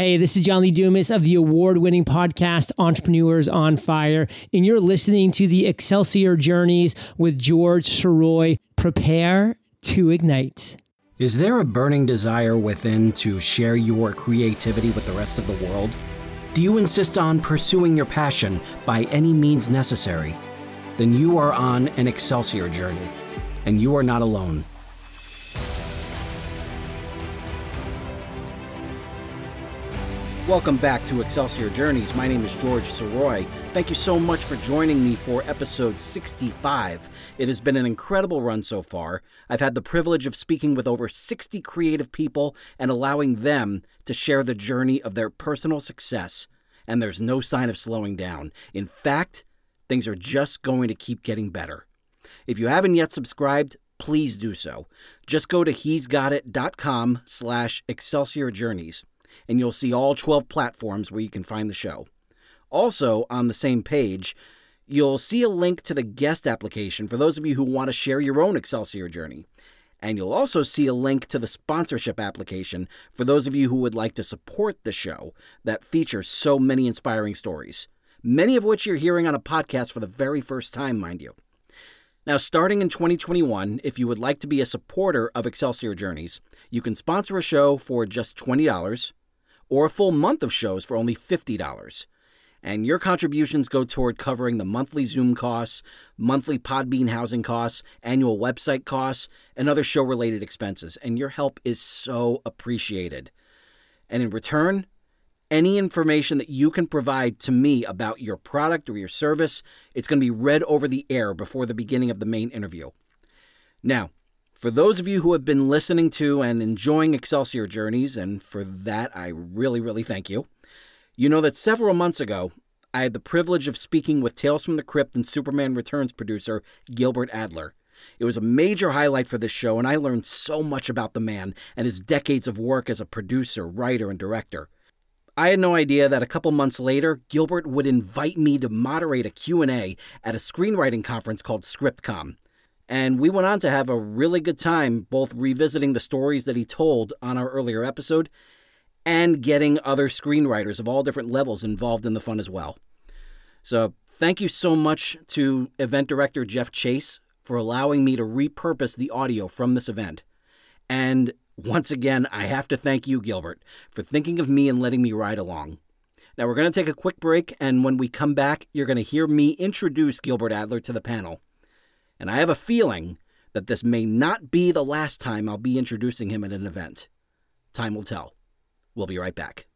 Hey, this is John Lee Dumas of the award winning podcast Entrepreneurs on Fire, and you're listening to the Excelsior Journeys with George Sirois. Prepare to ignite. Is there a burning desire within to share your creativity with the rest of the world? Do you insist on pursuing your passion by any means necessary? Then you are on an Excelsior journey, and you are not alone. Welcome back to Excelsior Journeys. My name is George Sirois. Thank you so much for joining me for episode 65. It has been an incredible run so far. I've had the privilege of speaking with over 60 creative people and allowing them to share the journey of their personal success. And there's no sign of slowing down. In fact, things are just going to keep getting better. If you haven't yet subscribed, please do so. Just go to he'sgotit.com slash Excelsior Journeys and you'll see all 12 platforms where you can find the show. Also, on the same page, you'll see a link to the guest application for those of you who want to share your own Excelsior journey. And you'll also see a link to the sponsorship application for those of you who would like to support the show that features so many inspiring stories, many of which you're hearing on a podcast for the very first time, mind you. Now, starting in 2021, if you would like to be a supporter of Excelsior Journeys, you can sponsor a show for just $20 or a full month of shows for only $50. And your contributions go toward covering the monthly Zoom costs, monthly Podbean housing costs, annual website costs, and other show related expenses. And your help is so appreciated. And in return, any information that you can provide to me about your product or your service, it's going to be read over the air before the beginning of the main interview. Now, for those of you who have been listening to and enjoying Excelsior Journeys, and for that I really, really thank you, you know that several months ago, I had the privilege of speaking with Tales from the Crypt and Superman Returns producer Gilbert Adler. It was a major highlight for this show, and I learned so much about the man and his decades of work as a producer, writer, and director. I had no idea that a couple months later, Gilbert would invite me to moderate a Q&A at a screenwriting conference called ScriptCom. And we went on to have a really good time both revisiting the stories that he told on our earlier episode and getting other screenwriters of all different levels involved in the fun as well. So, thank you so much to event director Jeff Chase for allowing me to repurpose the audio from this event. And once again, I have to thank you, Gilbert, for thinking of me and letting me ride along. Now, we're going to take a quick break, and when we come back, you're going to hear me introduce Gilbert Adler to the panel and I have a feeling that this may not be the last time I'll be introducing him at an event. Time will tell. We'll be right back.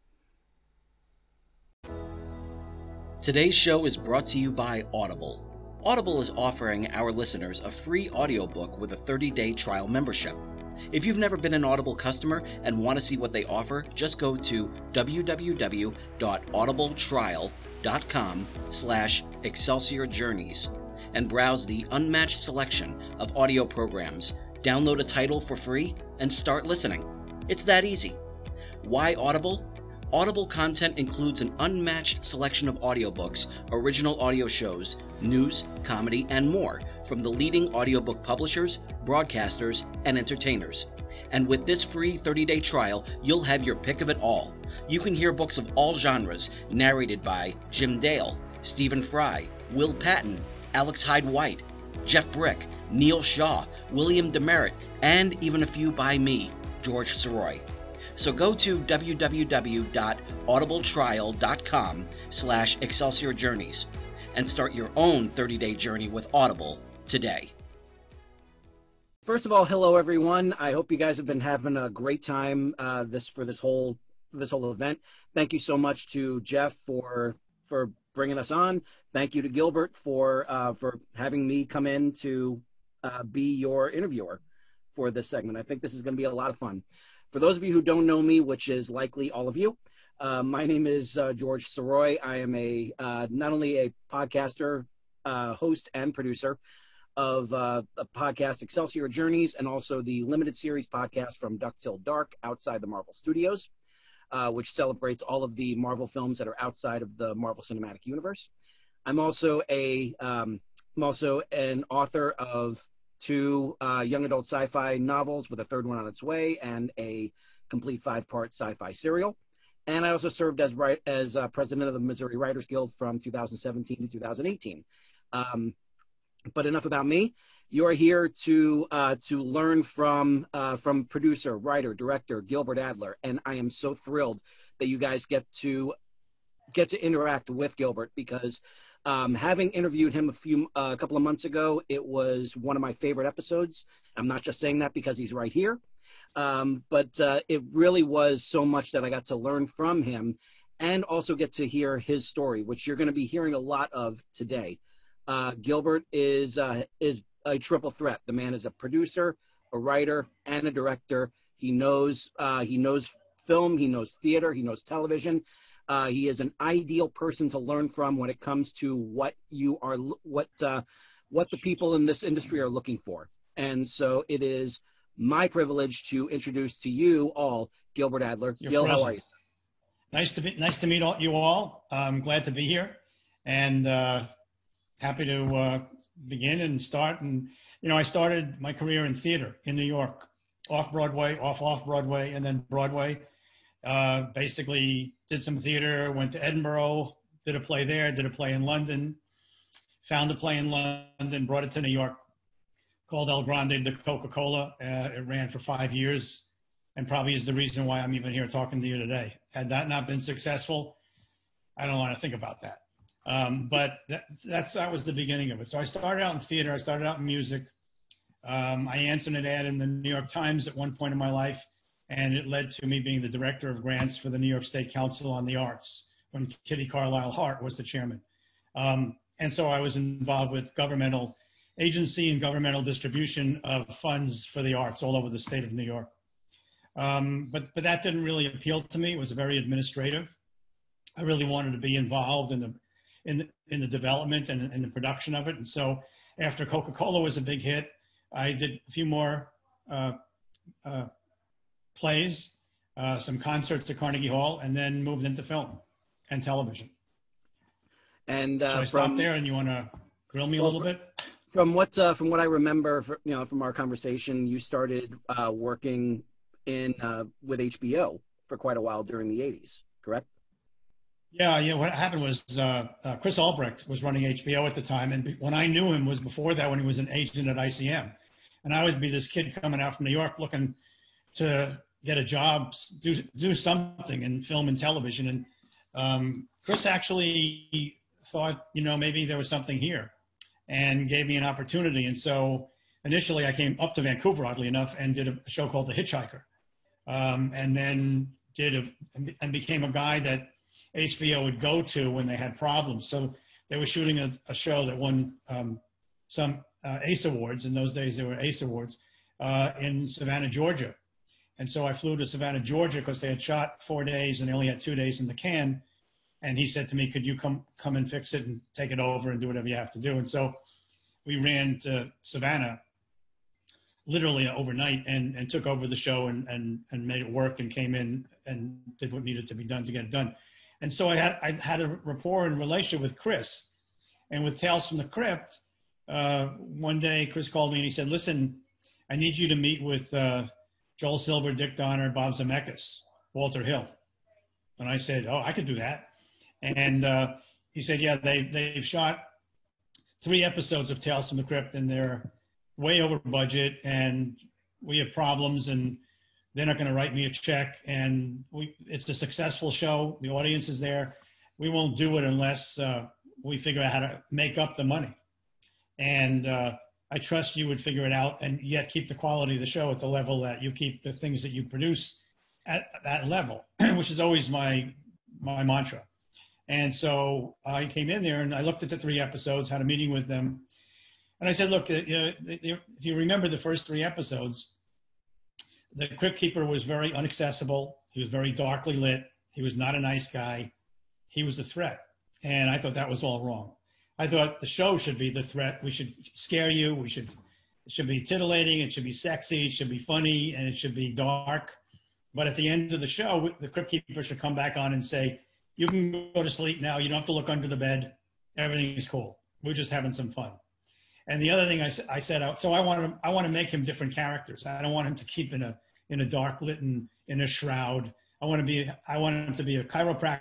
Today's show is brought to you by Audible. Audible is offering our listeners a free audiobook with a 30-day trial membership. If you've never been an Audible customer and want to see what they offer, just go to www.audibletrial.com slash Excelsior Journeys and browse the unmatched selection of audio programs. Download a title for free and start listening. It's that easy. Why Audible? Audible content includes an unmatched selection of audiobooks, original audio shows, news, comedy, and more from the leading audiobook publishers, broadcasters, and entertainers. And with this free 30 day trial, you'll have your pick of it all. You can hear books of all genres narrated by Jim Dale, Stephen Fry, Will Patton, Alex Hyde White, Jeff Brick, Neil Shaw, William Demerit, and even a few by me, George Sirois. So go to www.audibletrial.com slash Excelsior Journeys and start your own 30-day journey with Audible today. First of all, hello everyone. I hope you guys have been having a great time uh, this for this whole this whole event. Thank you so much to Jeff for for bringing us on. Thank you to Gilbert for uh, for having me come in to uh, be your interviewer for this segment. I think this is going to be a lot of fun. For those of you who don't know me, which is likely all of you, uh, my name is uh, George Sirois. I am a uh, not only a podcaster, uh, host, and producer of the podcast Excelsior Journeys, and also the limited series podcast from Duck Till Dark outside the Marvel Studios uh, which celebrates all of the Marvel films that are outside of the Marvel Cinematic Universe. I'm also a um, I'm also an author of two uh, young adult sci-fi novels with a third one on its way and a complete five-part sci-fi serial. and I also served as right as uh, president of the Missouri Writers Guild from 2017 to 2018. Um, but enough about me. You are here to uh, to learn from uh, from producer, writer, director Gilbert Adler, and I am so thrilled that you guys get to get to interact with Gilbert because um, having interviewed him a few uh, a couple of months ago, it was one of my favorite episodes. I'm not just saying that because he's right here, um, but uh, it really was so much that I got to learn from him and also get to hear his story, which you're going to be hearing a lot of today. Uh, Gilbert is uh, is a triple threat. The man is a producer, a writer, and a director. He knows uh, he knows film, he knows theater, he knows television. Uh, he is an ideal person to learn from when it comes to what you are what uh, what the people in this industry are looking for. And so it is my privilege to introduce to you all Gilbert Adler. You're Gil, how are you? Nice to be nice to meet all, you all. I'm glad to be here, and uh, happy to uh, begin and start. And you know, I started my career in theater in New York, off Broadway, off off Broadway, and then Broadway. Uh, basically, did some theater. Went to Edinburgh, did a play there. Did a play in London. Found a play in London, brought it to New York, called El Grande de Coca-Cola. Uh, it ran for five years, and probably is the reason why I'm even here talking to you today. Had that not been successful, I don't want to think about that. Um, but that, that's that was the beginning of it. So I started out in theater. I started out in music. Um, I answered an ad in the New York Times at one point in my life, and it led to me being the director of grants for the New York State Council on the Arts when Kitty Carlisle Hart was the chairman. Um, and so I was involved with governmental agency and governmental distribution of funds for the arts all over the state of New York. Um, but but that didn't really appeal to me. It was very administrative. I really wanted to be involved in the in the, in the development and in the production of it. And so after Coca-Cola was a big hit, I did a few more uh, uh, plays, uh, some concerts at Carnegie Hall, and then moved into film and television. And Should uh, I stop from there and you want to grill me a little bit? from what uh, from what I remember, for, you know, from our conversation, you started uh, working in uh, with HBO for quite a while during the '80s, correct? Yeah, yeah. What happened was uh, uh, Chris Albrecht was running HBO at the time, and when I knew him was before that when he was an agent at ICM, and I would be this kid coming out from New York looking to get a job, do do something in film and television, and um, Chris actually thought, you know, maybe there was something here, and gave me an opportunity, and so initially I came up to Vancouver, oddly enough, and did a show called The Hitchhiker, um, and then did a and became a guy that HBO would go to when they had problems. So they were shooting a, a show that won um, some uh, ACE awards. In those days, there were ACE awards uh, in Savannah, Georgia. And so I flew to Savannah, Georgia, because they had shot four days and they only had two days in the can. And he said to me, "Could you come come and fix it and take it over and do whatever you have to do?" And so we ran to Savannah literally overnight and, and took over the show and, and, and made it work and came in and did what needed to be done to get it done. And so I had I had a rapport and relationship with Chris, and with Tales from the Crypt. Uh, one day, Chris called me and he said, "Listen, I need you to meet with uh, Joel Silver, Dick Donner, Bob Zemeckis, Walter Hill." And I said, "Oh, I could do that." And uh, he said, "Yeah, they they've shot three episodes of Tales from the Crypt, and they're way over budget, and we have problems, and they're not going to write me a check, and we, it's a successful show. The audience is there. We won't do it unless uh, we figure out how to make up the money. And uh, I trust you would figure it out, and yet keep the quality of the show at the level that you keep the things that you produce at that level, which is always my my mantra. And so I came in there and I looked at the three episodes, had a meeting with them, and I said, look, uh, you know, if you remember the first three episodes, the Crypt Keeper was very inaccessible. He was very darkly lit. He was not a nice guy. He was a threat. And I thought that was all wrong. I thought the show should be the threat. We should scare you. We should, it should be titillating. It should be sexy. It should be funny and it should be dark. But at the end of the show, the Crypt Keeper should come back on and say, you can go to sleep now. You don't have to look under the bed. Everything is cool. We're just having some fun. And the other thing I said, uh, so I want to I want to make him different characters. I don't want him to keep in a in a dark lit and in a shroud. I want to be I want him to be a chiropractor.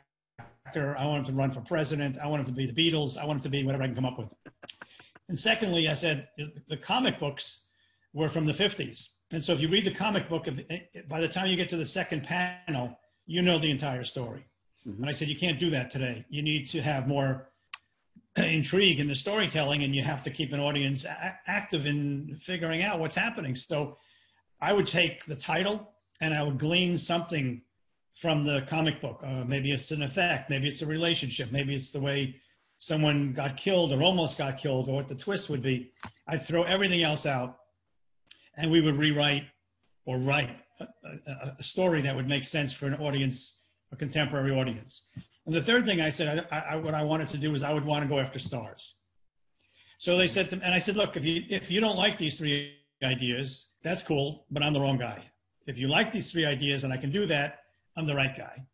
I want him to run for president. I want him to be the Beatles. I want him to be whatever I can come up with. And secondly, I said the comic books were from the 50s. And so if you read the comic book, by the time you get to the second panel, you know the entire story. Mm-hmm. And I said, you can't do that today. You need to have more intrigue in the storytelling, and you have to keep an audience a- active in figuring out what's happening. So I would take the title and I would glean something from the comic book. Uh, maybe it's an effect, maybe it's a relationship, maybe it's the way someone got killed or almost got killed, or what the twist would be. I'd throw everything else out, and we would rewrite or write a, a, a story that would make sense for an audience, a contemporary audience. And the third thing I said, I, I, what I wanted to do is I would want to go after stars. So they said to me, and I said, look, if you if you don't like these three ideas, that's cool, but I'm the wrong guy. If you like these three ideas and I can do that, I'm the right guy.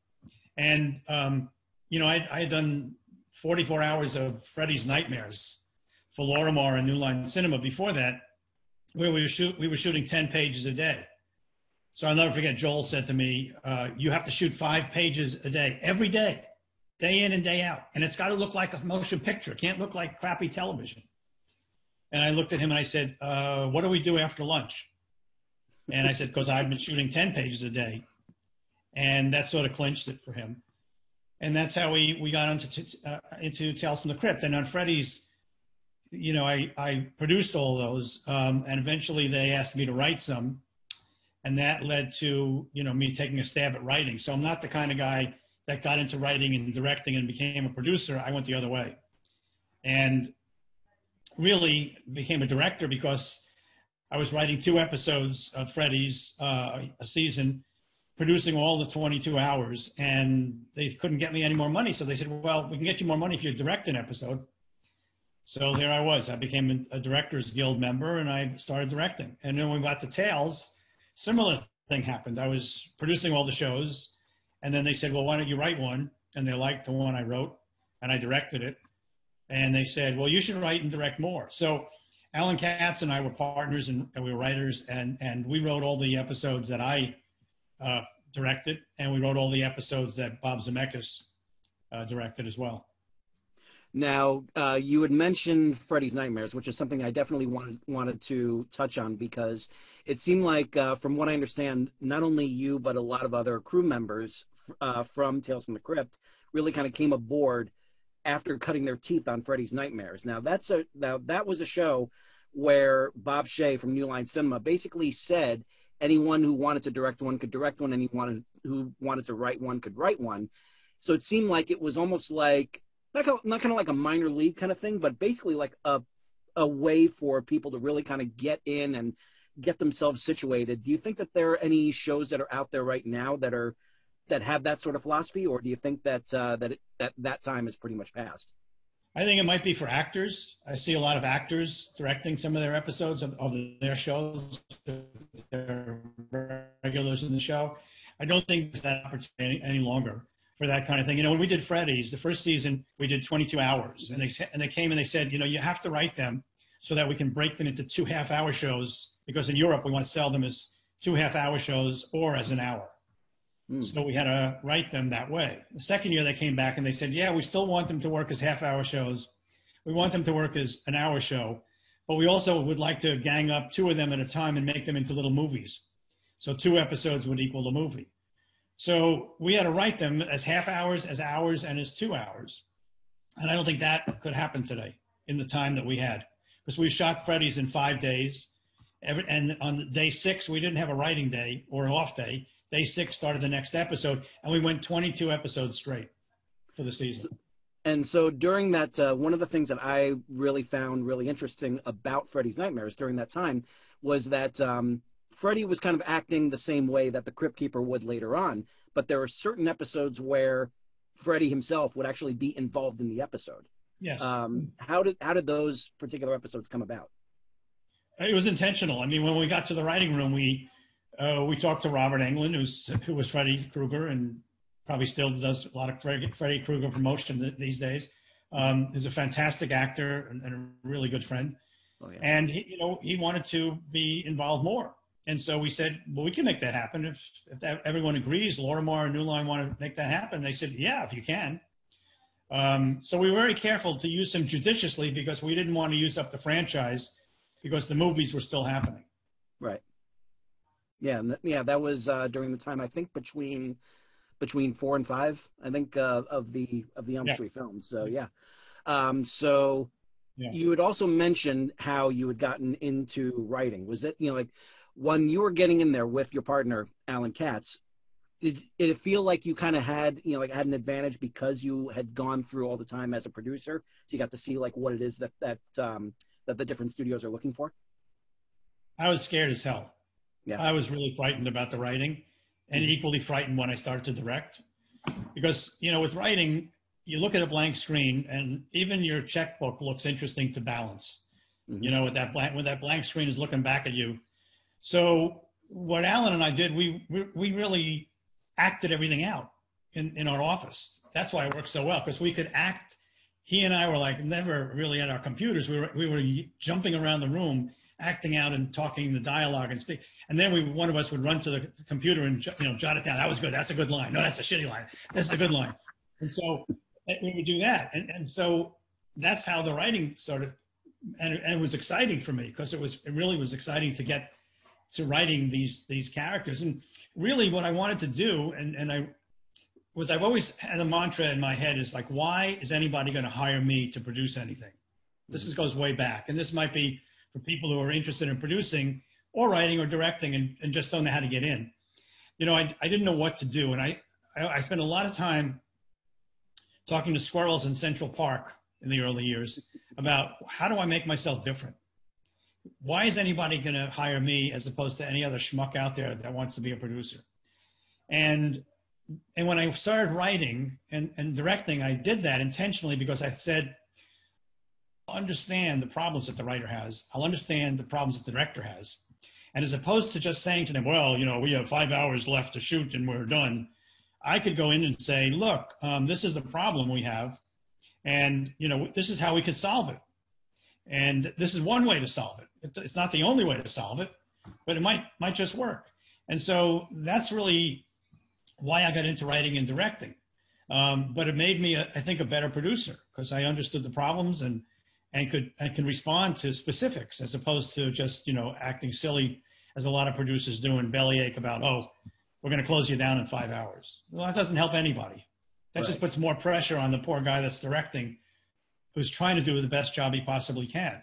And um, you know, I, I had done 44 hours of Freddy's Nightmares for Lorimar and New Line Cinema before that, where we were shoot we were shooting 10 pages a day. So I'll never forget. Joel said to me, uh, "You have to shoot five pages a day every day." day in and day out. And it's got to look like a motion picture. It can't look like crappy television. And I looked at him and I said, uh, what do we do after lunch? And I said, because I've been shooting 10 pages a day. And that sort of clinched it for him. And that's how we, we got into, uh, into Tales from the Crypt. And on Freddy's, you know, I, I produced all those. Um, and eventually they asked me to write some. And that led to, you know, me taking a stab at writing. So I'm not the kind of guy that got into writing and directing and became a producer, I went the other way. And really became a director because I was writing two episodes of Freddy's uh, a season, producing all the 22 hours, and they couldn't get me any more money. So they said, "Well, we can get you more money if you direct an episode." So there I was. I became a, Directors Guild member, and I started directing. And then when we got to Tales, similar thing happened. I was producing all the shows, and then they said, well, why don't you write one? And they liked the one I wrote, and I directed it. And they said, well, you should write and direct more. So Alan Katz and I were partners, and, and we were writers, and, and we wrote all the episodes that I uh, directed, and we wrote all the episodes that Bob Zemeckis uh, directed as well. Now, uh, you had mentioned Freddy's Nightmares, which is something I definitely wanted wanted to touch on because it seemed like, uh, from what I understand, not only you but a lot of other crew members uh, from Tales from the Crypt really kind of came aboard after cutting their teeth on Freddy's Nightmares. Now, that's a now that was a show where Bob Shaye from New Line Cinema basically said anyone who wanted to direct one could direct one, anyone who wanted to write one could write one. So it seemed like it was almost like not not kind of like a minor league kind of thing, but basically like a a way for people to really kind of get in and get themselves situated. Do you think that there are any shows that are out there right now that are that have that sort of philosophy, or do you think that uh, that it, that that time is pretty much past? I think it might be for actors. I see a lot of actors directing some of their episodes of, of their shows. They're regulars in the show. I don't think there's that opportunity any longer for that kind of thing. You know, when we did Freddy's, the first season, we did 22 hours, and they and they came and they said, you know, you have to write them so that we can break them into two half-hour shows because in Europe we want to sell them as two half-hour shows or as an hour. Mm. So we had to write them that way. The second year they came back and they said, yeah, we still want them to work as half-hour shows. We want them to work as an hour show, but we also would like to gang up two of them at a time and make them into little movies. So two episodes would equal a movie. So we had to write them as half hours, as hours, and as two hours. And I don't think that could happen today in the time that we had. Because we shot Freddy's in five days. Every, and on day six, we didn't have a writing day or an off day. Day six started the next episode, and we went 22 episodes straight for the season. And so during that, uh, one of the things that I really found really interesting about Freddy's Nightmares during that time was that um, Freddy was kind of acting the same way that the Crypt Keeper would later on, but there are certain episodes where Freddy himself would actually be involved in the episode. Yes. Um, how did how did those particular episodes come about? It was intentional. I mean, when we got to the writing room, we uh, we talked to Robert Englund, who's who was Freddy Krueger and probably still does a lot of Freddy, Freddy Krueger promotion these days. Um, is a fantastic actor and, and, a really good friend. Oh, yeah. And he, you know, he wanted to be involved more. and so we said, well, we can make that happen if, if everyone agrees. Lorimar and New Line want to make that happen. They said, yeah, if you can. Um, so we were very careful to use him judiciously because we didn't want to use up the franchise because the movies were still happening. Right. Yeah, yeah, that was uh, during the time I think between between four and five, I think uh, of the of the Elm yeah. Street films. So yeah, um, so yeah. you had also mentioned how you had gotten into writing. Was it you know like when you were getting in there with your partner Alan Katz? Did, did it feel like you kind of had you know like had an advantage because you had gone through all the time as a producer, so you got to see like what it is that that um, that the different studios are looking for? I was scared as hell. Yeah. I was really frightened about the writing and equally frightened when I started to direct. Because, you know, with writing, you look at a blank screen and even your checkbook looks interesting to balance. Mm-hmm. You know, with that blank, when that blank screen is looking back at you. So what Alan and I did, we, we, we really acted everything out in, in our office. That's why it worked so well because we could act. He and I were like never really at our computers. We were, we were jumping around the room acting out and talking the dialogue and speak. And then we, one of us would run to the computer and you know jot it down. That was good. That's a good line. No, that's a shitty line. That's a good line. And so we would do that. And, and so that's how the writing started. And, and it was exciting for me because it was it really was exciting to get to writing these these characters. And really, what I wanted to do, and and I was I've always had a mantra in my head is like, why is anybody going to hire me to produce anything? This is, goes way back, and this might be for people who are interested in producing or writing or directing and, and just don't know how to get in. You know, I, I didn't know what to do. And I, I, I spent a lot of time talking to squirrels in Central Park in the early years about how do I make myself different? Why is anybody going to hire me as opposed to any other schmuck out there that wants to be a producer? And and when I started writing and, and directing, I did that intentionally because I said, understand the problems that the writer has. I'll understand the problems that the director has. And as opposed to just saying to them, well, you know, we have five hours left to shoot and we're done, I could go in and say, look, um, this is the problem we have. And, you know, this is how we could solve it. And this is one way to solve it. It's not the only way to solve it, but it might, might just work. And so that's really why I got into writing and directing. Um, but it made me, I think, a better producer because I understood the problems and and could and can respond to specifics as opposed to just you know acting silly as a lot of producers do and bellyache about oh we're going to close you down in five hours. Well, that doesn't help anybody. That right. just puts more pressure on the poor guy that's directing, who's trying to do the best job he possibly can.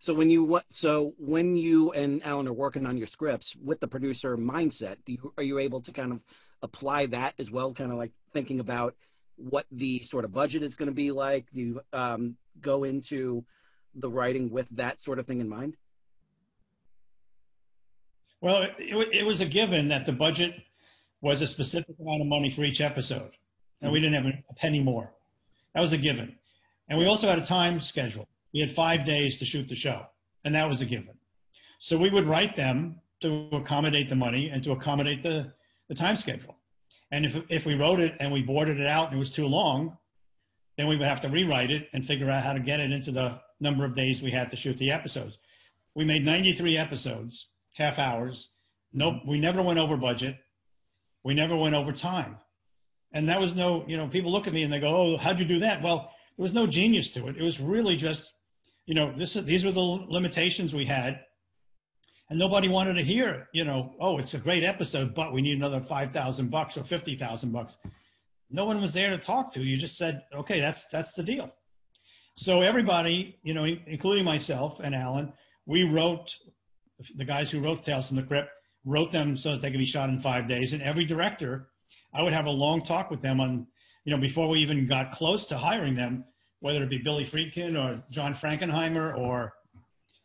So when you so when you and Alan are working on your scripts with the producer mindset, do you, are you able to kind of apply that as well, kind of like thinking about what the sort of budget is going to be like? Do you um, go into the writing with that sort of thing in mind? Well, it, it, was a given that the budget was a specific amount of money for each episode, and we didn't have a penny more. That was a given. And we also had a time schedule. We had five days to shoot the show, and that was a given. So we would write them to accommodate the money and to accommodate the, the time schedule. And if, if we wrote it and we boarded it out and it was too long, then we would have to rewrite it and figure out how to get it into the number of days we had to shoot the episodes. We made 93 episodes, half hours. Nope, we never went over budget. We never went over time. And that was no, you know, people look at me and they go, "Oh, how'd you do that?" Well, there was no genius to it. It was really just, you know, this these were the limitations we had and nobody wanted to hear, you know, oh, it's a great episode, but we need another five thousand bucks or fifty thousand bucks. No one was there to talk to. You just said, okay, that's that's the deal. So everybody, you know, including myself and Alan, we wrote the guys who wrote Tales from the Crypt wrote them so that they could be shot in five days. And every director, I would have a long talk with them on, you know, before we even got close to hiring them, whether it be Billy Friedkin or John Frankenheimer or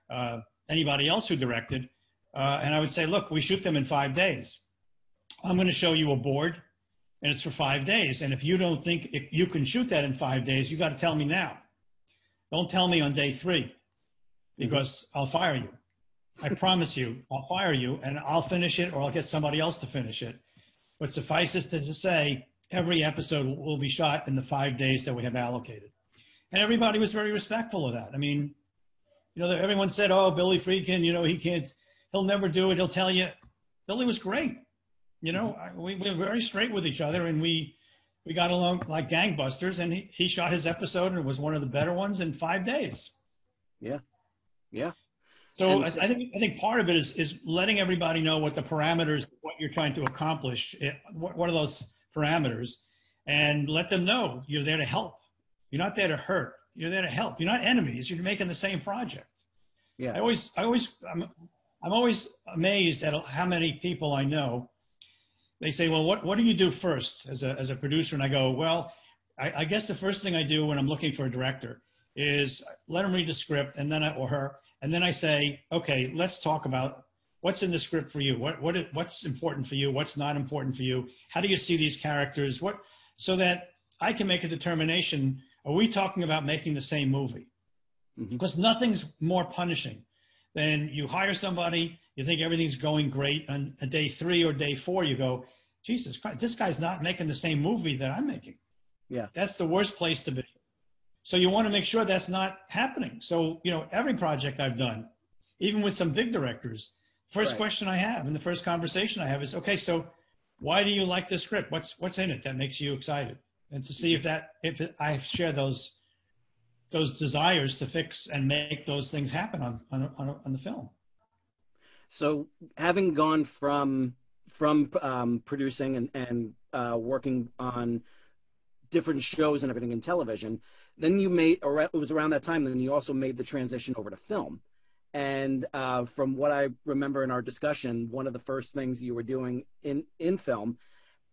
uh, anybody else who directed uh, and I would say, look, we shoot them in five days. I'm going to show you a board, and it's for five days. And if you don't think if you can shoot that in five days, you got to tell me now. Don't tell me on day three, because I'll fire you. I promise you, I'll fire you, and I'll finish it, or I'll get somebody else to finish it. But suffice it to say, every episode will be shot in the five days that we have allocated. And everybody was very respectful of that. I mean, you know, everyone said, "Oh, Billy Friedkin, you know, he can't." he'll never do it. He'll tell you. Billy was great. You know, mm-hmm. we, we were very straight with each other, and we we got along like gangbusters. And he, he shot his episode, and it was one of the better ones in five days. Yeah, yeah. So I, I, think I think part of it is is letting everybody know what the parameters, what you're trying to accomplish. It, what, what are those parameters, and let them know you're there to help. You're not there to hurt. You're there to help. You're not enemies. You're making the same project. Yeah. I always, I always, I'm, I'm always amazed at how many people I know. They say, well, what, what do you do first as a, as a producer? And I go, well, I, I guess the first thing I do when I'm looking for a director is let them read the script and then I, or her, and then I say, okay, let's talk about what's in the script for you. What, what, what's important for you? What's not important for you? How do you see these characters? What, so that I can make a determination are we talking about making the same movie? Mm-hmm. Because nothing's more punishing than you hire somebody, you think everything's going great, and a day three or day four, you go, Jesus Christ, this guy's not making the same movie that I'm making. Yeah. That's the worst place to be. So you want to make sure that's not happening. So, you know, every project I've done, even with some big directors, first right. question I have and the first conversation I have is, okay, so why do you like this script? What's what's in it that makes you excited? And to see if that if I share those those desires to fix and make those things happen on on, on, on the film. So having gone from from um, producing and, and uh, working on different shows and everything in television, then you made or it was around that time then you also made the transition over to film. And uh, from what I remember in our discussion, one of the first things you were doing in in film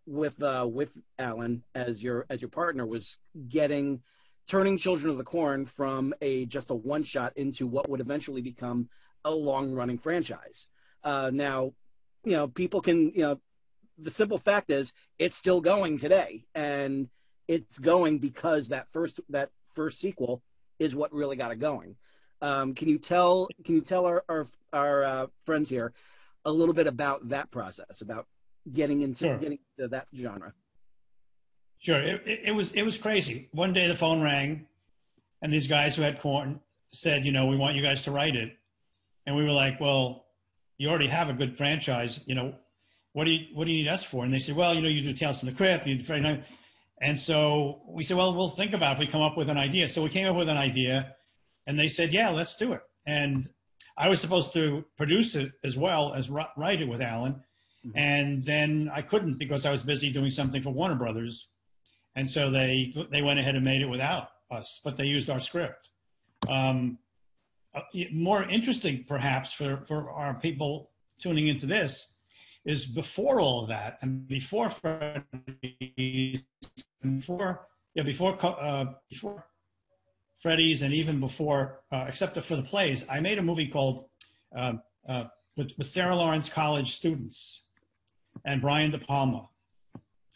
with uh, with Alan as your as your partner was getting turning Children of the Corn from a just a one shot into what would eventually become a long running franchise. Uh, now, you know, people can you know the simple fact is it's still going today, and it's going because that first that first sequel is what really got it going. Um, can you tell can you tell our our, our uh, friends here a little bit about that process about getting into sure. getting into that genre. Sure, it, it, it, was it was crazy. One day the phone rang, and these guys who had corn said, you know, we want you guys to write it, and we were like, well, you already have a good franchise, you know, what do you what do you need us for? And they said, well, you know, you do Tales from the Crypt, you do Friday Night, and so we said, well, we'll think about it if we come up with an idea. So we came up with an idea, and they said, yeah, let's do it. And I was supposed to produce it as well as write it with Alan Mm-hmm. And then I couldn't because I was busy doing something for Warner Brothers. And so they they went ahead and made it without us, but they used our script. Um, uh, more interesting, perhaps, for, for our people tuning into this, is before all of that, and before Freddy's, before yeah, before uh, before Freddy's, and even before, uh, except for the plays, I made a movie called uh, uh with, with Sarah Lawrence College students, and Brian De Palma,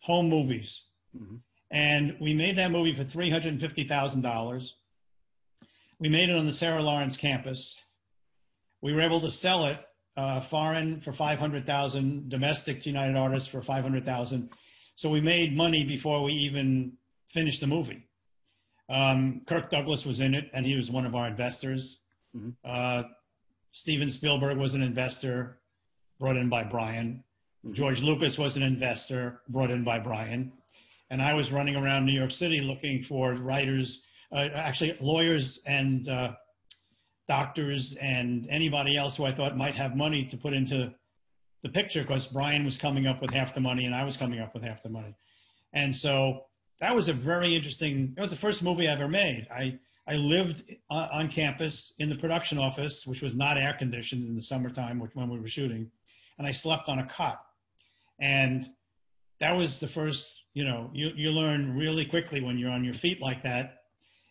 home movies. Mm-hmm. And we made that movie for $350,000. We made it on the Sarah Lawrence campus. We were able to sell it uh, foreign for 500,000, domestic to United Artists for 500,000. So we made money before we even finished the movie. Um, Kirk Douglas was in it, and he was one of our investors. Mm-hmm. Uh, Steven Spielberg was an investor, brought in by Brian. George Lucas was an investor brought in by Brian. And I was running around New York City looking for writers, uh, actually lawyers and uh, doctors and anybody else who I thought might have money to put into the picture because Brian was coming up with half the money and I was coming up with half the money. And so that was a very interesting, it was the first movie I ever made. I, I lived on campus in the production office, which was not air conditioned in the summertime when we were shooting, and I slept on a cot. And that was the first, you know, you, you learn really quickly when you're on your feet like that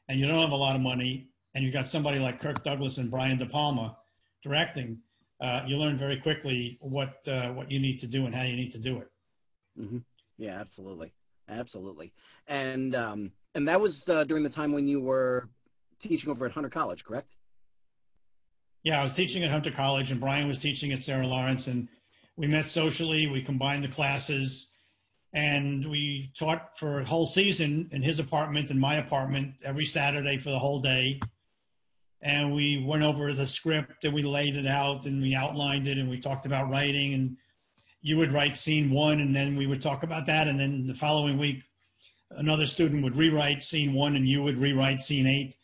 and you don't have a lot of money and you've got somebody like Kirk Douglas and Brian De Palma directing, uh, you learn very quickly what, uh, what you need to do and how you need to do it. Mm-hmm. Yeah, absolutely. Absolutely. And, um, and that was uh, during the time when you were teaching over at Hunter College, correct? Yeah, I was teaching at Hunter College, and Brian was teaching at Sarah Lawrence, and we met socially, we combined the classes, and we taught for a whole season in his apartment and my apartment every Saturday for the whole day. and we went over the script and we laid it out and we outlined it and we talked about writing. And you would write scene one and then we would talk about that. And then the following week another student would rewrite scene one and you would rewrite scene eight.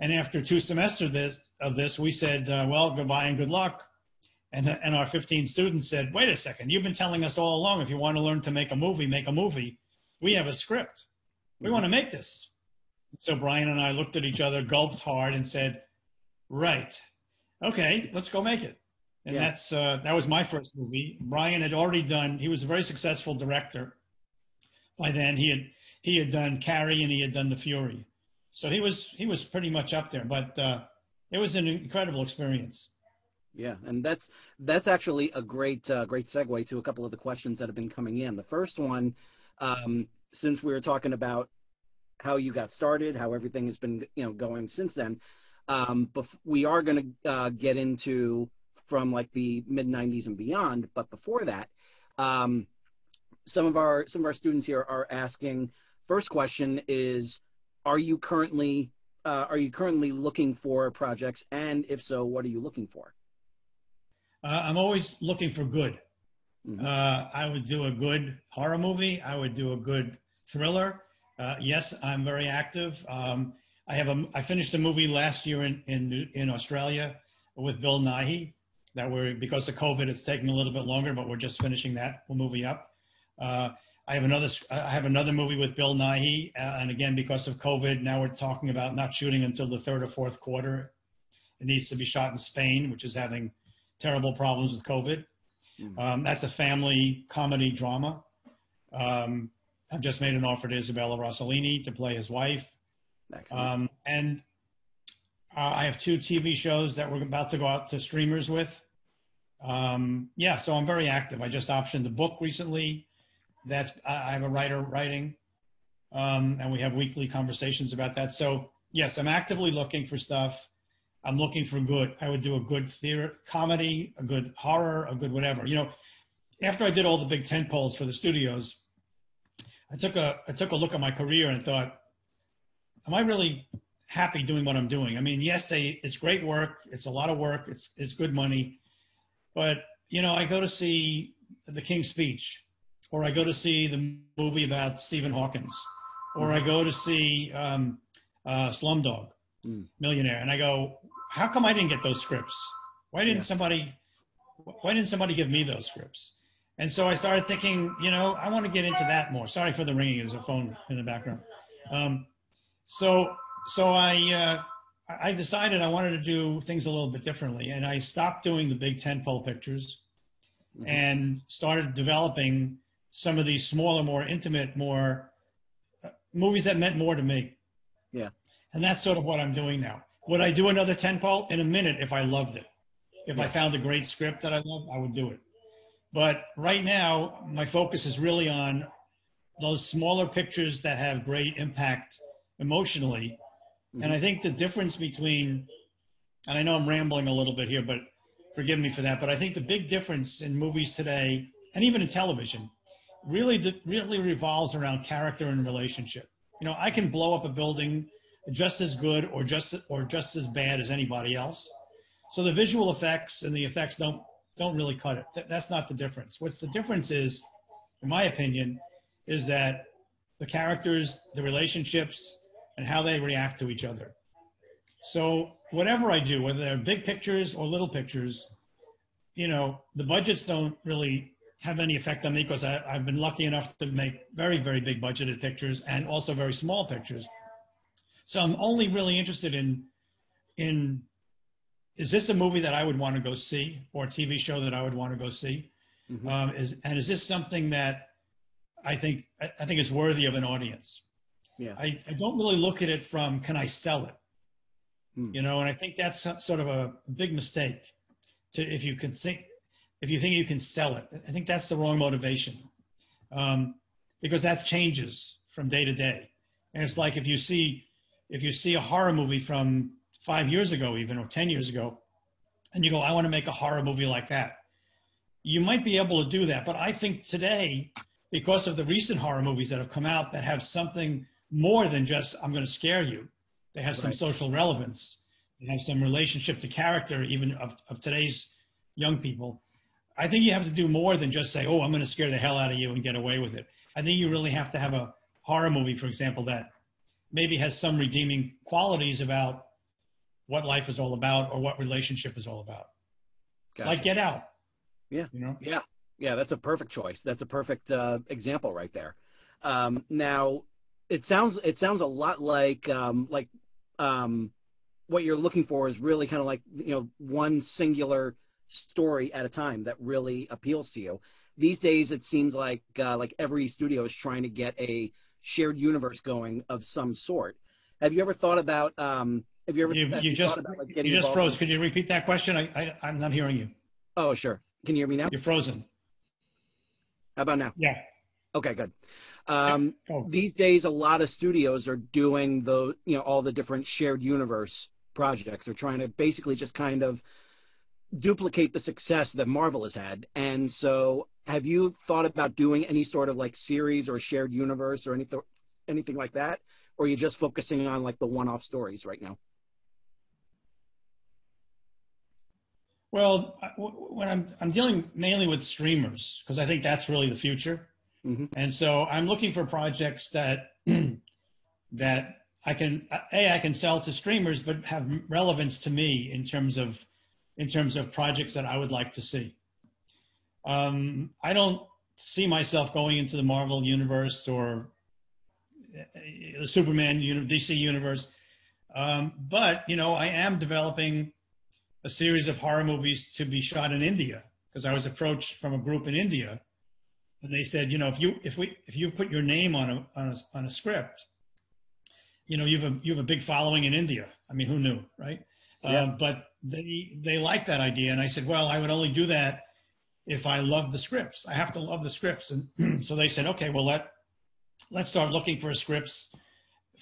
And after two semesters of this we said uh, well goodbye and good luck and, and our 15 students said wait a second you've been telling us all along if you want to learn to make a movie make a movie we have a script we want to make this so Brian and I looked at each other, gulped hard, and said, "Right, okay, let's go make it." And yeah. that's uh, that was my first movie. Brian had already done. He was a very successful director. By then, he had he had done Carrie and he had done The Fury, so he was he was pretty much up there. But uh, it was an incredible experience. Yeah, and that's that's actually a great uh, great segue to a couple of the questions that have been coming in. The first one, um, since we were talking about how you got started, how everything has been you know going since then. Um, but we are going to uh, get into from like the mid 90s and beyond. But before that, um, some of our some of our students here are asking. First question is, are you currently uh, are you currently looking for projects, and if so, what are you looking for? Uh, I'm always looking for good. Mm-hmm. Uh, I would do a good horror movie. I would do a good thriller. Uh, yes, I'm very active. Um, I have a, I finished a movie last year in, in, in Australia with Bill Nighy that we're, because of COVID, it's taking a little bit longer, but we're just finishing that movie up. Uh, I have another, I have another movie with Bill Nighy. Uh, and again, because of COVID, now we're talking about not shooting until the third or fourth quarter. It needs to be shot in Spain, which is having terrible problems with COVID. Mm-hmm. Um, that's a family comedy drama. Um, I've just made an offer to Isabella Rossellini to play his wife. Um, and uh, I have two TV shows that we're about to go out to streamers with. Um, yeah, so I'm very active. I just optioned a book recently. That's I have a writer writing, um, and we have weekly conversations about that. So yes, I'm actively looking for stuff. I'm looking for good. I would do a good theater comedy, a good horror, a good whatever. You know, after I did all the big tent poles for the studios, I took a I took a look at my career and thought, am I really happy doing what I'm doing? I mean, yes, they it's great work, it's a lot of work, it's it's good money, but you know, I go to see The King's Speech, or I go to see the movie about Stephen Hawkins, or I go to see um, uh, Slumdog mm. Millionaire, and I go, how come I didn't get those scripts? Why didn't yeah. somebody why didn't somebody give me those scripts? And so I started thinking, you know, I want to get into that more. Sorry for the ringing. There's a phone in the background. Um, so, so I, uh, I decided I wanted to do things a little bit differently, and I stopped doing the big tentpole pictures, mm-hmm. and started developing some of these smaller, more intimate, more uh, movies that meant more to me. Yeah. And that's sort of what I'm doing now. Would I do another tentpole in a minute if I loved it? If. I found a great script that I loved, I would do it. But right now, my focus is really on those smaller pictures that have great impact emotionally. Mm-hmm. And I think the difference between, and I know I'm rambling a little bit here, but forgive me for that. But I think the big difference in movies today, and even in television, really really revolves around character and relationship. You know, I can blow up a building just as good or just or just as bad as anybody else. So the visual effects and the effects don't don't really cut it. Th- that's not the difference. What's the difference is, in my opinion, is that the characters, the relationships, and how they react to each other. So whatever I do, whether they're big pictures or little pictures, you know, the budgets don't really have any effect on me because I, I've been lucky enough to make very, very big budgeted pictures and also very small pictures. So I'm only really interested in in is this a movie that I would want to go see or a TV show that I would want to go see? Mm-hmm. Um, is, and is this something that I think I, I think is worthy of an audience? Yeah. I, I don't really look at it from can I sell it? Mm. You know, and I think that's sort of a big mistake. To if you can think if you think you can sell it, I think that's the wrong motivation. Um, because that changes from day to day. And it's like if you see if you see a horror movie from five years ago, even or 10 years ago, and you go, I want to make a horror movie like that. You might be able to do that. But I think today, because of the recent horror movies that have come out that have something more than just, I'm going to scare you, they have right. some social relevance. They have some relationship to character, even of, of today's young people. I think you have to do more than just say, "Oh, I'm going to scare the hell out of you and get away with it." I think you really have to have a horror movie, for example, that maybe has some redeeming qualities about what life is all about or what relationship is all about. Gotcha. Like Get Out. Yeah. You know? Yeah. Yeah, that's a perfect choice. That's a perfect uh, example right there. Um, now, it sounds it sounds a lot like um, like um, what you're looking for is really kind of like you know one singular story at a time that really appeals to you. These days, it seems like uh, like every studio is trying to get a shared universe going of some sort. Have you ever thought about? Um, have you ever? You, you just about, like, you just froze. Could you repeat that question? I, I I'm not hearing you. Oh sure. Can you hear me now? You're frozen. How about now? Yeah. Okay, good. Um, oh. These days, a lot of studios are doing the, you know, all the different shared universe projects. They're trying to basically just kind of duplicate the success that Marvel has had. And so, have you thought about doing any sort of like series or shared universe or anything, anything like that, or are you just focusing on like the one-off stories right now? Well, when I'm I'm dealing mainly with streamers because I think that's really the future, mm-hmm. and so I'm looking for projects that that I can a I can sell to streamers, but have relevance to me in terms of in terms of projects that I would like to see. Um, I don't see myself going into the Marvel universe or the Superman DC universe, um, but you know I am developing a series of horror movies to be shot in India because I was approached from a group in India, and they said, you know, if you if we if you put your name on a on a, on a script, you know, you have a you have a big following in India. I mean, who knew, right? Yeah. Um, but they they liked that idea, and I said, well, I would only do that if I love the scripts. I have to love the scripts, and so they said, okay, well let let's start looking for scripts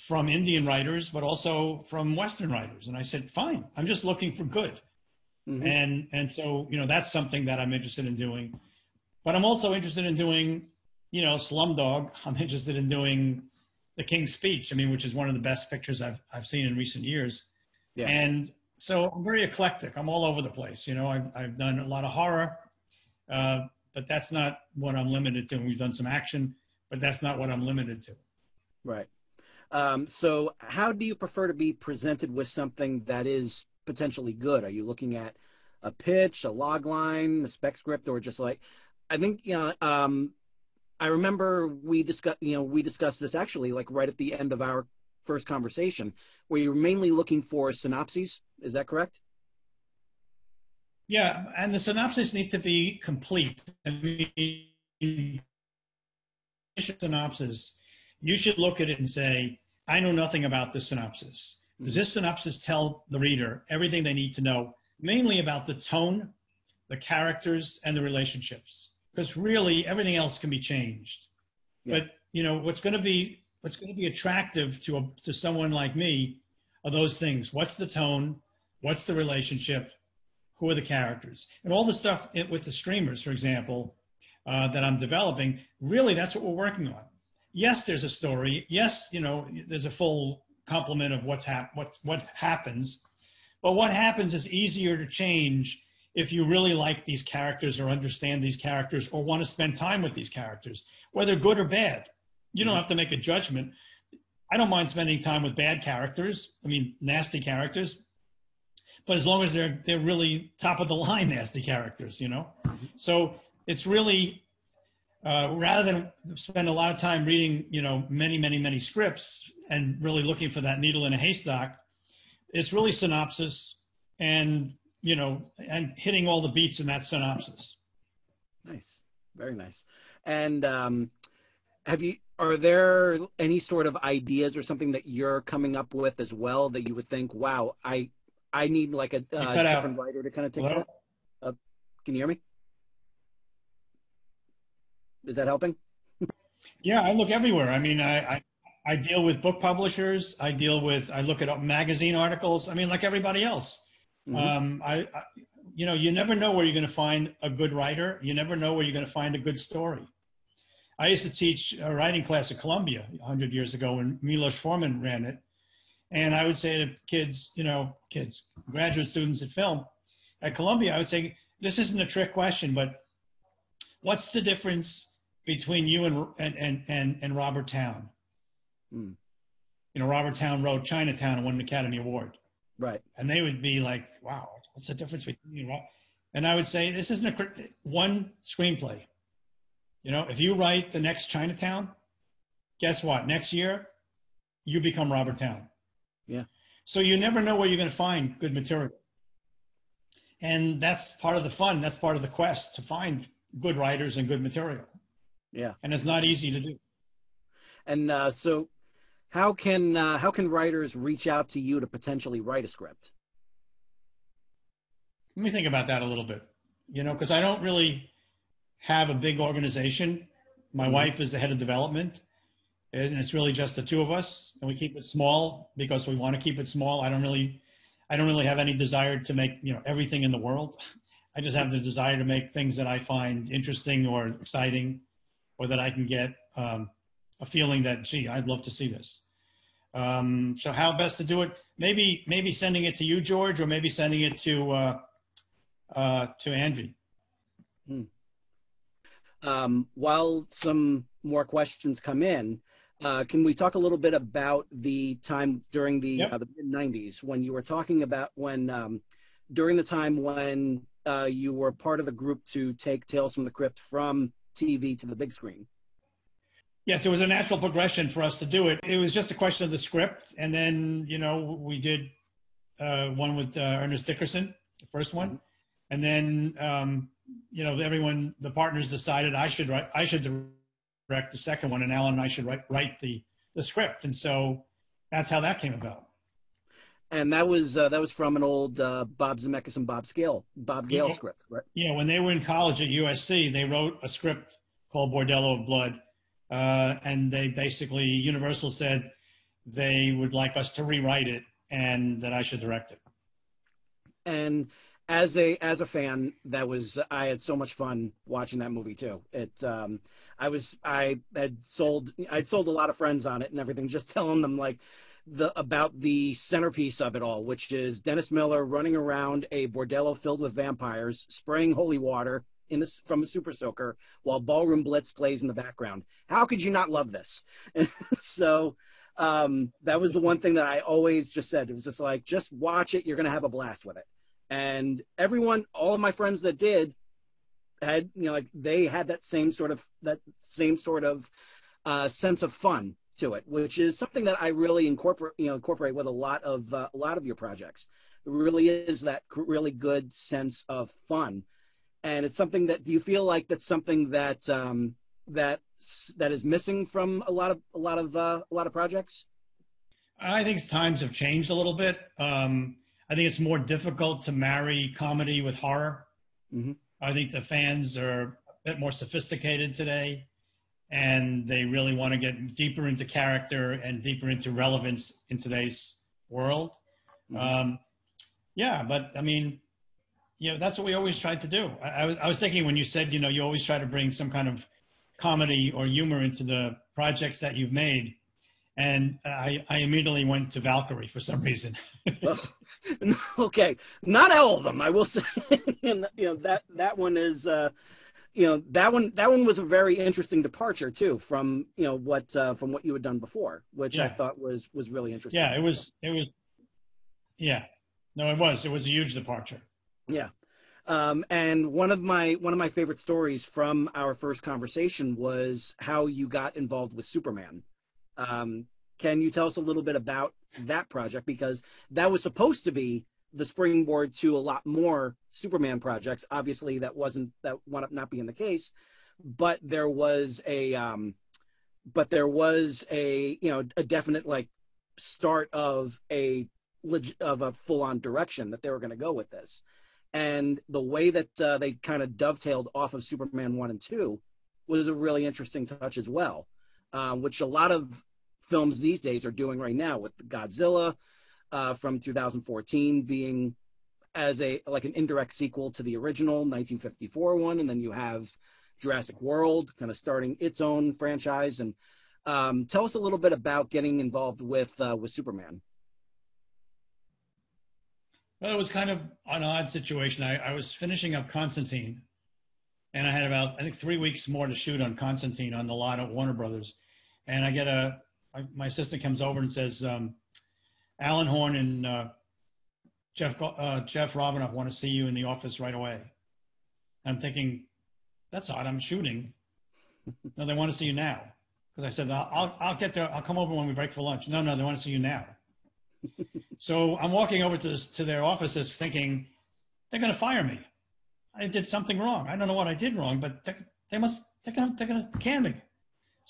from Indian writers, but also from Western writers. And I said, fine, I'm just looking for good. Mm-hmm. And and so you know that's something that I'm interested in doing, but I'm also interested in doing you know Slumdog. I'm interested in doing The King's Speech. I mean, which is one of the best pictures I've I've seen in recent years. Yeah. And so I'm very eclectic. I'm all over the place. You know, I've I've done a lot of horror, uh, but that's not what I'm limited to. And We've done some action, but that's not what I'm limited to. Right. Um, so, how do you prefer to be presented with something that is potentially good? Are you looking at a pitch, a log line, a spec script, or just like I think you know, um, I remember we discussed you know we discussed this actually like right at the end of our first conversation where you're mainly looking for synopses. Is that correct? Yeah, and the synopsis need to be complete. I mean, synopsis, you should look at it and say, I know nothing about this synopsis. Mm-hmm. Does this synopsis tell the reader everything they need to know, mainly about the tone, the characters, and the relationships? Because really, everything else can be changed. Yeah. But you know, what's going to be what's going to be attractive to a, to someone like me are those things. What's the tone? What's the relationship? Who are the characters? And all the stuff with the streamers, for example, uh, that I'm developing. Really, that's what we're working on. Yes, there's a story. Yes, you know, there's a full complement of what's hap- what what happens. But what happens is easier to change if you really like these characters or understand these characters or want to spend time with these characters, whether good or bad. You don't mm-hmm. have to make a judgment. I don't mind spending time with bad characters. I mean, nasty characters. But as long as they're they're really top of the line nasty characters, you know. So it's really uh, rather than spend a lot of time reading, you know, many, many, many scripts and really looking for that needle in a haystack, it's really synopsis and, you know, and hitting all the beats in that synopsis. Nice, very nice. And um, have you? Are there any sort of ideas or something that you're coming up with as well that you would think, wow, I I need like a uh, different out. writer to kind of take that? Uh, can you hear me? Is that helping? yeah, I look everywhere. I mean, I, I I deal with book publishers. I deal with I look at magazine articles. I mean, like everybody else. Mm-hmm. Um, I, I, you know, you never know where you're going to find a good writer. You never know where you're going to find a good story. I used to teach a writing class at Columbia 100 years ago when Milos Forman ran it, And I would say to kids, you know, kids, graduate students at film at Columbia, I would say this isn't a trick question, but what's the difference between you and and and and, Robert Towne? Hmm. You know, Robert Towne wrote Chinatown and won an Academy Award. Right. And they would be like, "Wow, what's the difference between you?" And I would say, "This isn't a one screenplay. You know, if you write the next Chinatown, guess what? Next year, you become Robert Towne. Yeah. So you never know where you're going to find good material. And that's part of the fun. That's part of the quest to find good writers and good material. Yeah. And it's not easy to do. And uh, so, how can uh, how can writers reach out to you to potentially write a script? Let me think about that a little bit. You know, because I don't really have a big organization. My mm-hmm. wife is the head of development, and it's really just the two of us, and we keep it small because we want to keep it small. I don't really, I don't really have any desire to make you know everything in the world. I just have the desire to make things that I find interesting or exciting, or that I can get um, a feeling that gee, I'd love to see this. Um, so how best to do it? Maybe maybe sending it to you, George, or maybe sending it to uh, uh, to Anvi. Hmm. Um, while some more questions come in, uh, can we talk a little bit about the time during the, yep. uh, the mid 90s when you were talking about when um, during the time when uh, you were part of the group to take Tales from the Crypt from TV to the big screen? Yes, it was a natural progression for us to do it. It was just a question of the script, and then you know we did uh, one with uh, Ernest Dickerson, the first one, mm-hmm. and then um, you know everyone, the partners decided I should write, I should direct the second one, and Alan and I should write, write the the script, and so that's how that came about. And that was uh, that was from an old uh, Bob Zemeckis and Bob Gale Bob Gale yeah, script, right? Yeah, when they were in college at USC, they wrote a script called Bordello of Blood, uh, and they basically Universal said they would like us to rewrite it and that I should direct it. And as a as a fan, that was I had so much fun watching that movie too. It um, I was I had sold I'd sold a lot of friends on it and everything, just telling them like the about the centerpiece of it all, which is Dennis Miller running around a bordello filled with vampires, spraying holy water in a, from a super soaker while Ballroom Blitz plays in the background. How could you not love this? so um, that was the one thing that I always just said. It was just like, just watch it. You're going to have a blast with it and everyone, all of my friends that did, had you know like they had that same sort of that same sort of uh, sense of fun to it, which is something that I really incorporate you know incorporate with a lot of uh, a lot of your projects. It really is that really good sense of fun, and it's something that do you feel like that's something that um, that that is missing from a lot of a lot of uh, a lot of projects? I think times have changed a little bit. Um, I think it's more difficult to marry comedy with horror. Mm-hmm. I think the fans are a bit more sophisticated today, and they really want to get deeper into character and deeper into relevance in today's world. Mm-hmm. Um, yeah, but I mean, you know, that's what we always tried to do. I, I, was, I was thinking when you said, you know, you always try to bring some kind of comedy or humor into the projects that you've made and I, I immediately went to Valkyrie for some reason. okay, not all of them, I will say. and, you know that that one is, uh, you know, that one that one was a very interesting departure too from you know what uh, from what you had done before, which yeah. I thought was was really interesting. Yeah, it was it was. Yeah, no, it was it was a huge departure. Yeah. Um, and one of my one of my favorite stories from our first conversation was how you got involved with Superman. Um, can you tell us a little bit about that project? Because that was supposed to be the springboard to a lot more Superman projects. Obviously, that wasn't that wound up not being the case, but there was a um, but there was a you know a definite like start of a of a full on direction that they were going to go with this, and the way that uh, they kind of dovetailed off of Superman one and two was a really interesting touch as well uh, which a lot of films these days are doing right now with Godzilla uh, from 2014 being as a like an indirect sequel to the original 1954 one, and then you have Jurassic World kind of starting its own franchise. And um, tell us a little bit about getting involved with uh, with Superman. Well, it was kind of an odd situation. I, I was finishing up Constantine, and I had about I think three weeks more to shoot on Constantine on the lot at Warner Brothers, and I get a my assistant comes over and says, um, Alan Horn and uh, Jeff uh, Jeff Robinov want to see you in the office right away. I'm thinking, that's odd. I'm shooting. no, they want to see you now. Because I said, I'll, I'll, I'll get there. I'll come over when we break for lunch. No, no, they want to see you now. so I'm walking over to, this, to their offices thinking, they're going to fire me. I did something wrong. I don't know what I did wrong, but they, they must, they're going to, they're going to can me.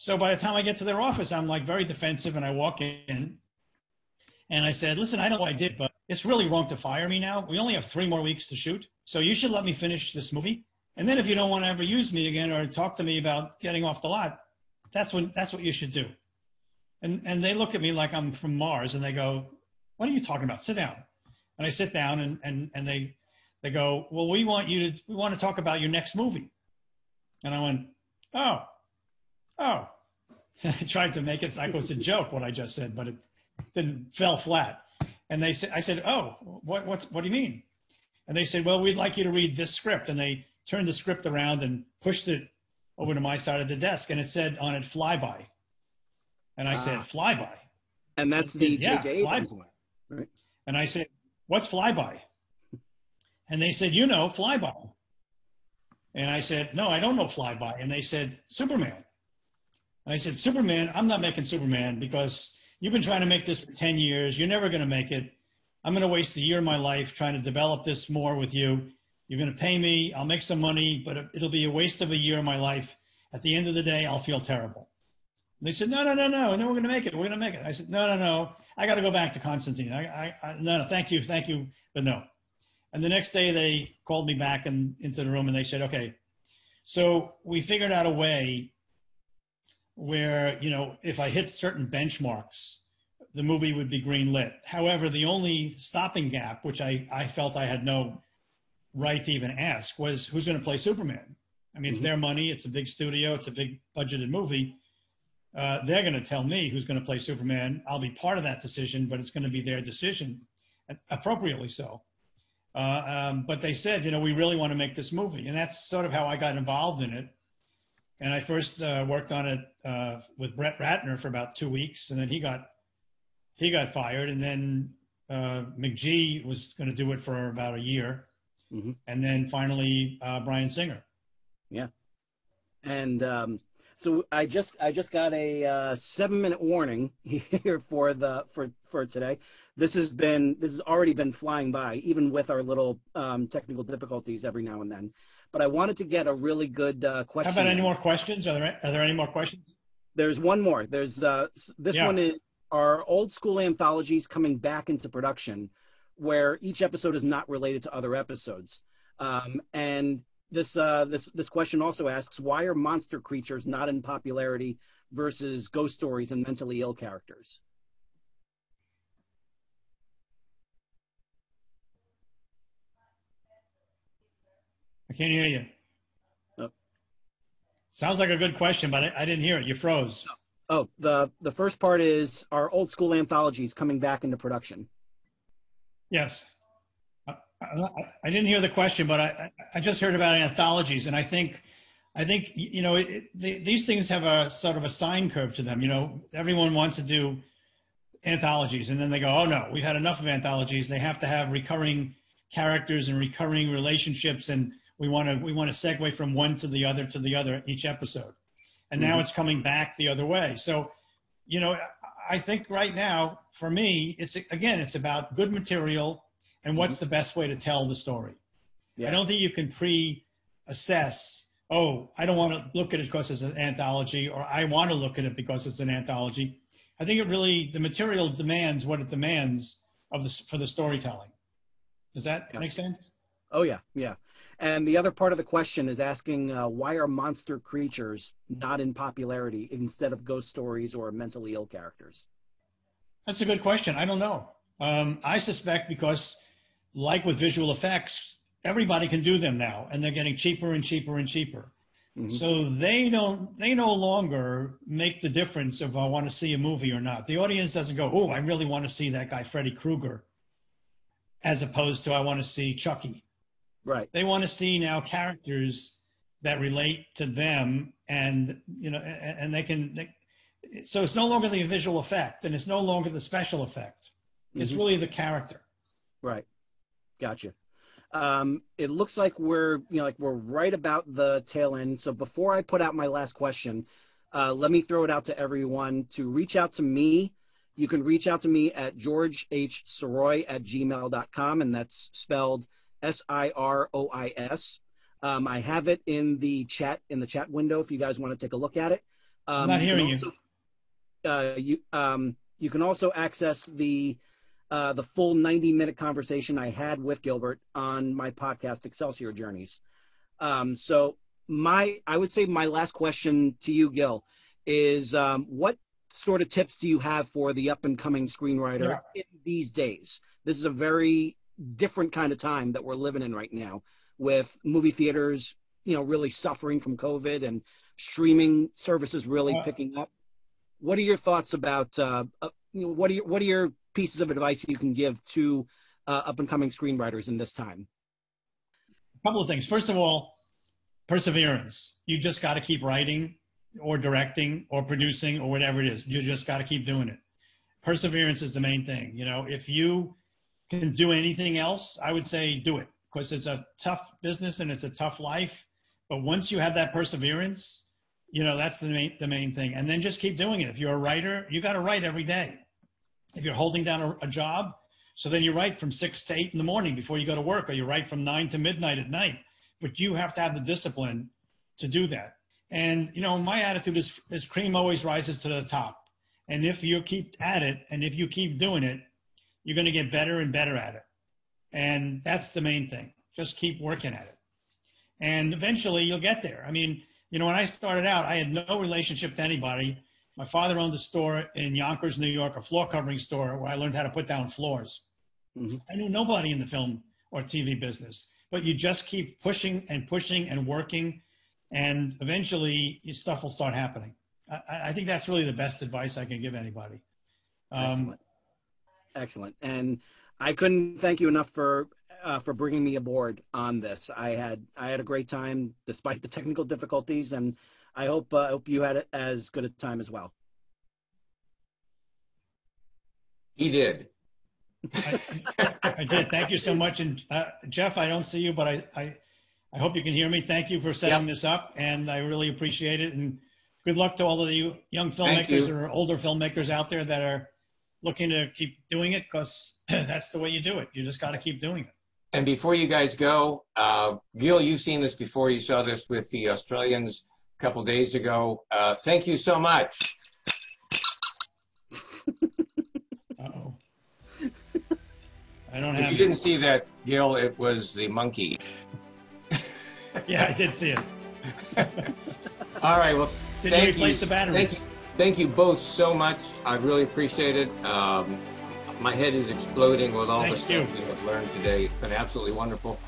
So by the time I get to their office, I'm like very defensive and I walk in and I said, listen, I don't know what I did, but it's really wrong to fire me now. We only have three more weeks to shoot. So you should let me finish this movie. And then if you don't want to ever use me again or talk to me about getting off the lot, that's when that's what you should do. And and they look at me like I'm from Mars and they go, What are you talking about? Sit down. And I sit down and, and, and they they go, Well, we want you to we want to talk about your next movie. And I went, Oh, oh. I tried to make it like it was a joke what I just said, but it then fell flat. And they said I said, Oh, what what what do you mean? And they said, Well, we'd like you to read this script and they turned the script around and pushed it over to my side of the desk, and it said on it "flyby," and I ah. said "flyby," and that's the yeah, J.J. Abrams one, right? And I said, "What's flyby?" And they said, "You know, flyby." And I said, "No, I don't know flyby." And they said, "Superman." I said, "Superman, I'm not making Superman because you've been trying to make this for 10 years. You're never going to make it. I'm going to waste a year of my life trying to develop this more with you." You're going to pay me. I'll make some money, but it'll be a waste of a year of my life. At the end of the day, I'll feel terrible. And they said, no, no, no, no. And then we're going to make it. We're going to make it. I said, no, no, no. I got to go back to Constantine. I, I, I, no, no, thank you, thank you, but no. And the next day they called me back and into the room and they said, okay, so we figured out a way where, you know, if I hit certain benchmarks, the movie would be green lit. However, the only stopping gap, which I, I felt I had no right to even ask was who's going to play Superman. I mean, mm-hmm. it's their money. It's a big studio. It's a big budgeted movie. Uh, they're going to tell me who's going to play Superman. I'll be part of that decision, but it's going to be their decision, appropriately so. Uh, um, but they said, you know, we really want to make this movie, and that's sort of how I got involved in it. And I first uh, worked on it uh, with Brett Ratner for about two weeks, and then he got he got fired, and then uh, McG was going to do it for about a year, Mm-hmm. And then finally, uh, Bryan Singer. Yeah. And um, so I just I just got a uh, seven minute warning here for the for for today. This has been this has already been flying by, even with our little um, technical difficulties every now and then. But I wanted to get a really good uh, question. How about any more questions? Are there are there any more questions? There's one more. There's uh, this yeah. one is are old school anthologies coming back into production where each episode is not related to other episodes. Um, and this uh, this this question also asks why are monster creatures not in popularity versus ghost stories and mentally ill characters? Can't hear you. Oh. Sounds like a good question, but I, I didn't hear it. You froze. Oh, oh the the first part is are old school anthologies coming back into production? Yes. I, I, I didn't hear the question, but I, I just heard about anthologies, and I think, I think you know, it, it, they, these things have a sort of a sine curve to them. You know, everyone wants to do anthologies, and then they go, oh no, we've had enough of anthologies. They have to have recurring characters and recurring relationships, and we want to we want to segue from one to the other to the other each episode. And mm-hmm. now it's coming back the other way. So, you know, I think right now, for me, it's again, it's about good material and what's mm-hmm. the best way to tell the story. Yeah. I don't think you can pre-assess. Oh, I don't want to look at it because it's an anthology, or I want to look at it because it's an anthology. I think it really the material demands what it demands of the for the storytelling. Does that yeah. make sense? Oh yeah, yeah. And the other part of the question is asking uh, why are monster creatures not in popularity instead of ghost stories or mentally ill characters? That's a good question. I don't know. Um, I suspect because, like with visual effects, everybody can do them now, and they're getting cheaper and cheaper and cheaper. Mm-hmm. So they don't. They no longer make the difference if I want to see a movie or not. The audience doesn't go, "Oh, I really want to see that guy Freddy Krueger." as opposed to I want to see Chucky. Right. They want to see now characters that relate to them, and you know, and, and they can. They, so it's no longer the visual effect, and it's no longer the special effect. It's Mhm. really the character. Right. Gotcha. Um, it looks like we're you know like we're right about the tail end. So before I put out my last question, uh, let me throw it out to everyone to reach out to me. You can reach out to me at georgehsirois at gmail.com, and that's spelled S-I-R-O-I-S. Um, I have it in the chat in the chat window if you guys want to take a look at it. Um, I'm not hearing you. also- Uh, you um, you can also access the uh, the full 90 minute conversation I had with Gilbert on my podcast Excelsior Journeys. Um, so my I would say my last question to you, Gil, is um, what sort of tips do you have for the up and coming screenwriter in these days? This is a very different kind of time that we're living in right now, with movie theaters, you know, really suffering from COVID and streaming services really picking up. What are your thoughts about? Uh, uh, you know, what are your what are your pieces of advice you can give to uh, up and coming screenwriters in this time? A couple of things. First of all, perseverance. You just got to keep writing or directing or producing or whatever it is. You just got to keep doing it. Perseverance is the main thing. You know, if you can do anything else, I would say do it because it's a tough business and it's a tough life. But once you have that perseverance, you know, that's the main, the main thing. And then just keep doing it. If you're a writer, you got to write every day. If you're holding down a, a job, so then you write from six to eight in the morning before you go to work, or you write from nine to midnight at night. But you have to have the discipline to do that. And you know, my attitude is, is cream always rises to the top. And if you keep at it, and if you keep doing it, you're going to get better and better at it. And that's the main thing. Just keep working at it. And eventually you'll get there. I mean, you know, when I started out, I had no relationship to anybody. My father owned a store in Yonkers, New York, a floor covering store where I learned how to put down floors. Mhm. I knew nobody in the film or TV business, but you just keep pushing and pushing and working, and eventually your stuff will start happening. I, I I think that's really the best advice I can give anybody. Um, Excellent. Excellent. And I couldn't thank you enough for uh, for bringing me aboard on this. I had I had a great time despite the technical difficulties, and I hope uh, I hope you had as good a time as well. He did. I, I did. Thank you so much. And uh, Jeff, I don't see you, but I, I, I hope you can hear me. Thank you for setting Yep. this up, and I really appreciate it. And good luck to all of you young filmmakers you. or older filmmakers out there that are looking to keep doing it because that's the way you do it. You just got to keep doing it. And before you guys go, uh, Gil, you've seen this before. You saw this with the Australians a couple days ago. Uh, thank you so much. Uh-oh. I don't If have. you didn't see that, Gil, it was the monkey. Yeah, I did see it. All right. Well, Did you replace the batteries? Thank you, both so much. I really appreciate it. Um, my head is exploding with all the stuff you. we have learned today. It's been absolutely wonderful.